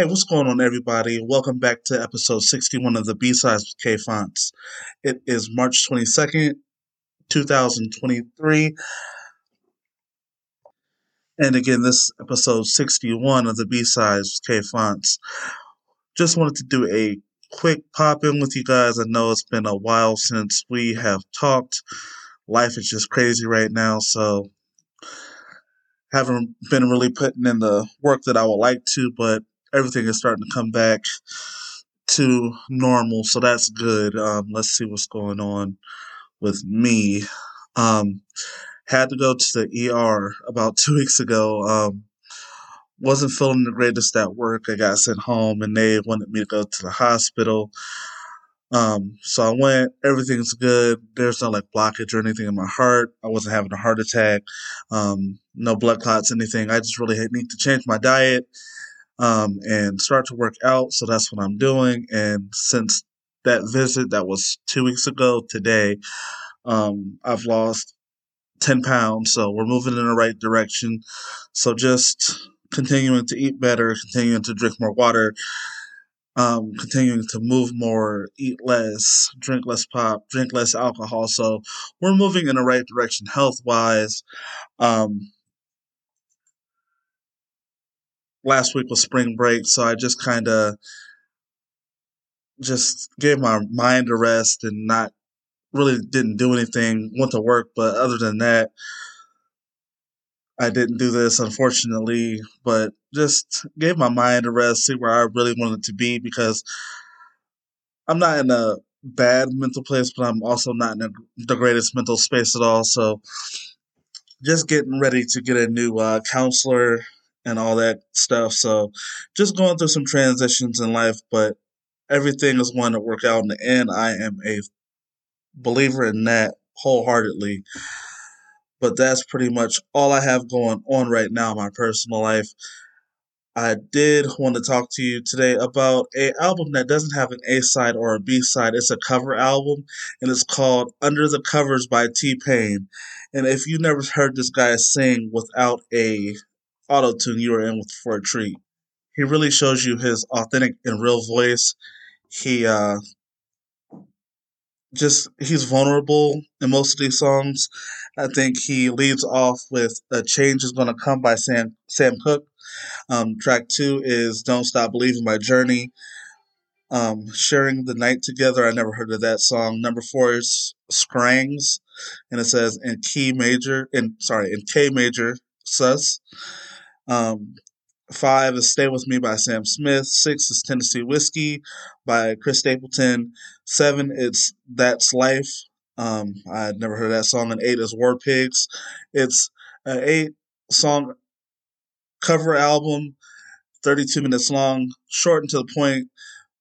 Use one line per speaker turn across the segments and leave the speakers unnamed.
Hey, what's going on, everybody? Welcome back to episode 61 of the B Sides with K Fonts. It is March 22nd, 2023. And again, this episode 61 of the B Sides with K Fonts. Just wanted to do a quick pop in with you guys. I know it's been a while since we have talked. Life is just crazy right now, so haven't been really putting in the work that I would like to, but everything is starting to come back to normal, so that's good. Um, let's see what's going on with me. Um, had to go to the ER about two weeks ago. Um, wasn't feeling the greatest at work. I got sent home, and they wanted me to go to the hospital. Um, so I went, everything's good. There's no like blockage or anything in my heart. I wasn't having a heart attack. Um, no blood clots, anything. I just really need to change my diet um, and start to work out. So that's what I'm doing. And since that visit that was two weeks ago today, um, I've lost 10 pounds. So we're moving in the right direction. So just continuing to eat better, continuing to drink more water, um, continuing to move more, eat less, drink less pop, drink less alcohol. So we're moving in the right direction health wise. Um, last week was spring break, so I just kind of just gave my mind a rest and not really didn't do anything. Went to work, but other than that, I didn't do this unfortunately. But just gave my mind a rest, see where I really wanted to be because I'm not in a bad mental place, but I'm also not in the greatest mental space at all. So just getting ready to get a new uh, counselor and all that stuff. So just going through some transitions in life, but everything is going to work out in the end. I am a believer in that wholeheartedly. But that's pretty much all I have going on right now in my personal life. I did want to talk to you today about a album that doesn't have an A side or a B side. It's a cover album and it's called Under the Covers by T-Pain. And if you never heard this guy sing without a auto tune, you are in for a treat. He really shows you his authentic and real voice. He uh, just he's vulnerable in most of these songs. I think he leads off with "A Change Is Gonna Come" by Sam Sam Cooke. Um, track two is "Don't Stop Believing" by Journey. Um, Sharing the Night Together. I never heard of that song. Number four is Skrangs, and it says in key major, in sorry, in K major sus. Um, five is Stay With Me by Sam Smith. Six is Tennessee Whiskey by Chris Stapleton. Seven, it's That's Life. Um, I'd never heard that song. And eight is War Pigs. It's an eight song cover album, 32 minutes long, short and to the point.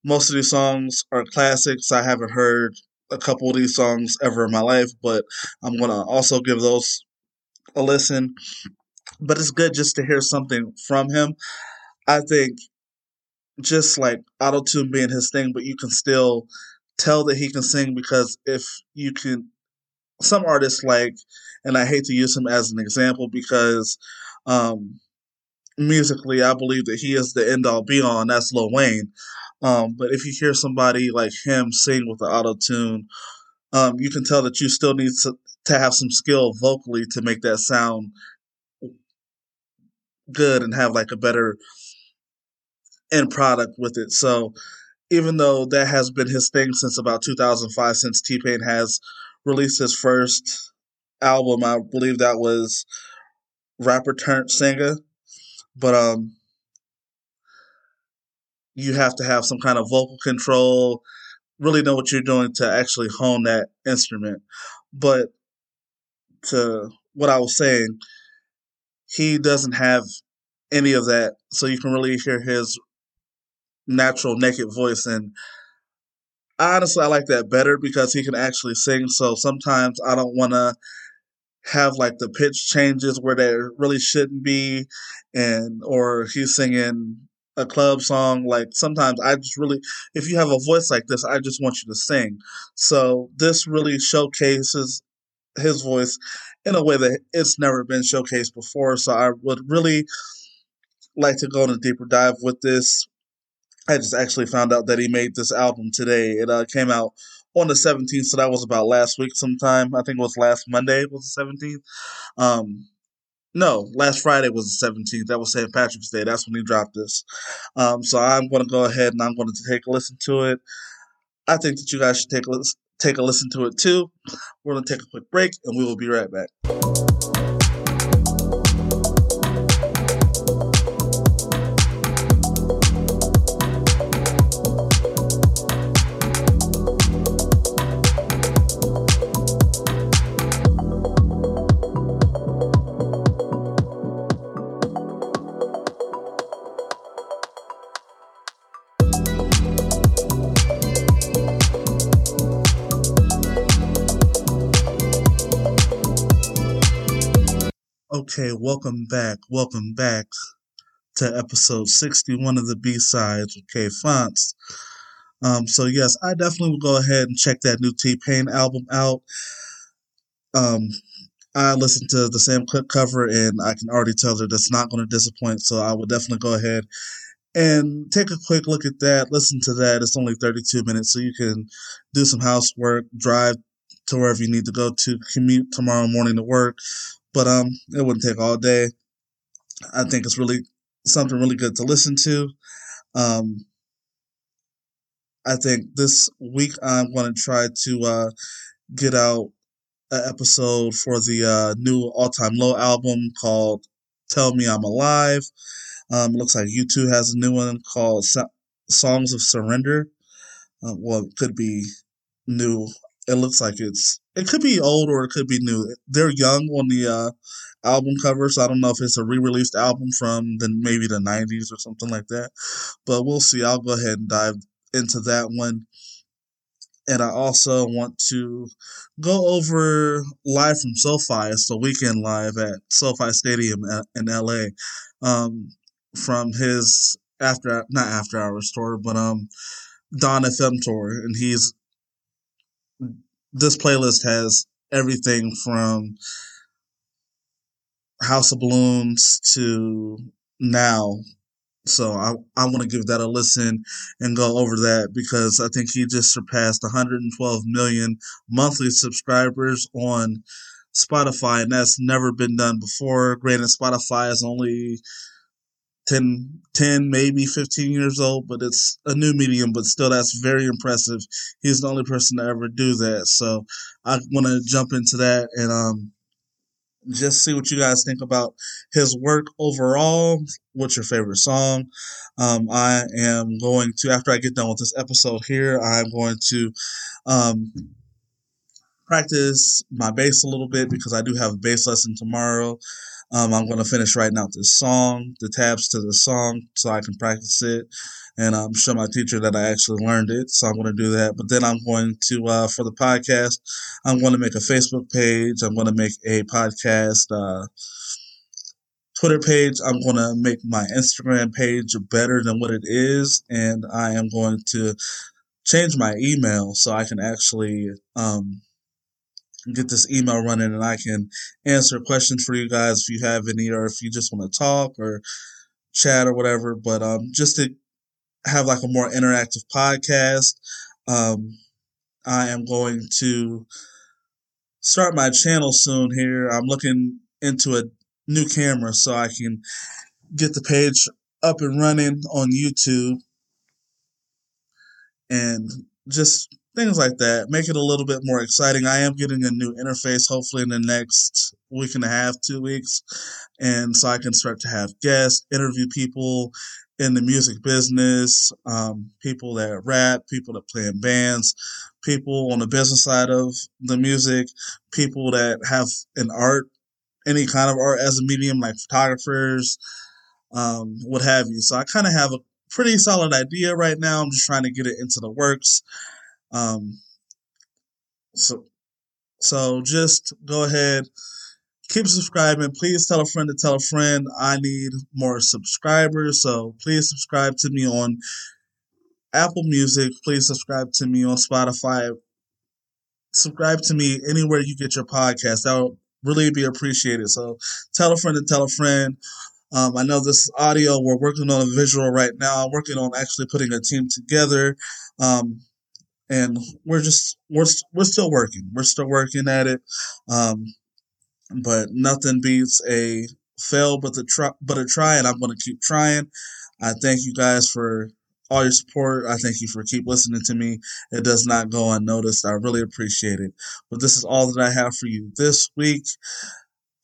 Most of these songs are classics. I haven't heard a couple of these songs ever in my life, but I'm going to also give those a listen but it's good just to hear something from him. I think just like auto tune being his thing, but you can still tell that he can sing because if you can, some artists like, and I hate to use him as an example because um, musically, I believe that he is the end all be all, and that's Lil Wayne. Um, but if you hear somebody like him sing with the auto tune, um, you can tell that you still need to, to have some skill vocally to make that sound good and have like a better end product with it. So even though that has been his thing since about 2005, since T-Pain has released his first album, I believe that was rapper turned singer. But um, you have to have some kind of vocal control, really know what you're doing to actually hone that instrument. But to what I was saying, he doesn't have any of that, so you can really hear his natural naked voice. And honestly, I like that better because he can actually sing. So sometimes I don't want to have like the pitch changes where there really shouldn't be, and or he's singing a club song. Like sometimes I just really, if you have a voice like this, I just want you to sing. So this really showcases his voice in a way that it's never been showcased before. So I would really like to go in a deeper dive with this I just actually found out that he made this album today. It uh, came out on the 17th, so that was about last week sometime. I think it was last Monday was the 17th. Um, no, last Friday was the 17th. That was St. Patrick's Day. That's when he dropped this. Um, so I'm going to go ahead and I'm going to take a listen to it. I think that you guys should take a, take a listen to it too. We're going to take a quick break and we will be right back. Okay, welcome back. Welcome back to episode 61 of the B sides with K Fonts. Um, so, yes, I definitely will go ahead and check that new T-Pain album out. Um, I listened to the Sam Cooke cover and I can already tell that it's not going to disappoint. So, I will definitely go ahead and take a quick look at that. Listen to that. It's only 32 minutes, so you can do some housework, drive to wherever you need to go to, commute tomorrow morning to work but um, it wouldn't take all day. I think it's really something really good to listen to. Um, I think this week I'm going to try to uh, get out an episode for the uh, new All Time Low album called Tell Me I'm Alive. Um, looks like U2 has a new one called Songs of Surrender. Uh, well, it could be new it looks like it's it could be old or it could be new. They're young on the uh, album cover, so I don't know if it's a re-released album from the maybe the '90s or something like that. But we'll see. I'll go ahead and dive into that one. And I also want to go over live from SoFi. It's the Weeknd live at SoFi Stadium in LA um, from his after not after hours tour, but um Dawn FM tour, and he's this playlist has everything from House of Balloons to now. So I, I want to give that a listen and go over that because I think he just surpassed 112 million monthly subscribers on Spotify, and that's never been done before. Granted, Spotify is only 10, 10, maybe 15 years old, but it's a new medium, but still that's very impressive. He's the only person to ever do that. So I want to jump into that and, um, just see what you guys think about his work overall. What's your favorite song? Um, I am going to, after I get done with this episode here, I'm going to, um, practice my bass a little bit because I do have a bass lesson tomorrow. Um, I'm going to finish writing out this song, the tabs to the song, so I can practice it and um, show my teacher that I actually learned it. So I'm going to do that. But then I'm going to, uh, for the podcast, I'm going to make a Facebook page. I'm going to make a podcast uh, Twitter page. I'm going to make my Instagram page better than what it is. And I am going to change my email so I can actually um, get this email running and I can answer questions for you guys if you have any or if you just want to talk or chat or whatever. But um, just to have like a more interactive podcast, um, I am going to start my channel soon here. I'm looking into a new camera so I can get the page up and running on YouTube and just things like that. Make it a little bit more exciting. I am getting a new interface hopefully in the next week and a half, two weeks. And so I can start to have guests, interview people in the music business, um, people that rap, people that play in bands, people on the business side of the music, people that have an art, any kind of art as a medium, like photographers, um, what have you. So I kind of have a pretty solid idea right now. I'm just trying to get it into the works. Um, so, so just go ahead, keep subscribing. Please tell a friend to tell a friend. I need more subscribers, so please subscribe to me on Apple Music. Please subscribe to me on Spotify. Subscribe to me anywhere you get your podcast. That would really be appreciated. So tell a friend to tell a friend. Um, I know this audio. We're working on a visual right now. I'm working on actually putting a team together. Um, and we're just we're we're still working. We're still working at it. Um, but nothing beats a fail but the try but a try and I'm going to keep trying. I thank you guys for all your support. I thank you for keep listening to me. It does not go unnoticed. I really appreciate it. But this is all that I have for you this week.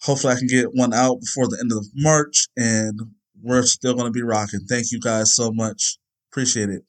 Hopefully I can get one out before the end of March and we're still going to be rocking. Thank you guys so much. Appreciate it.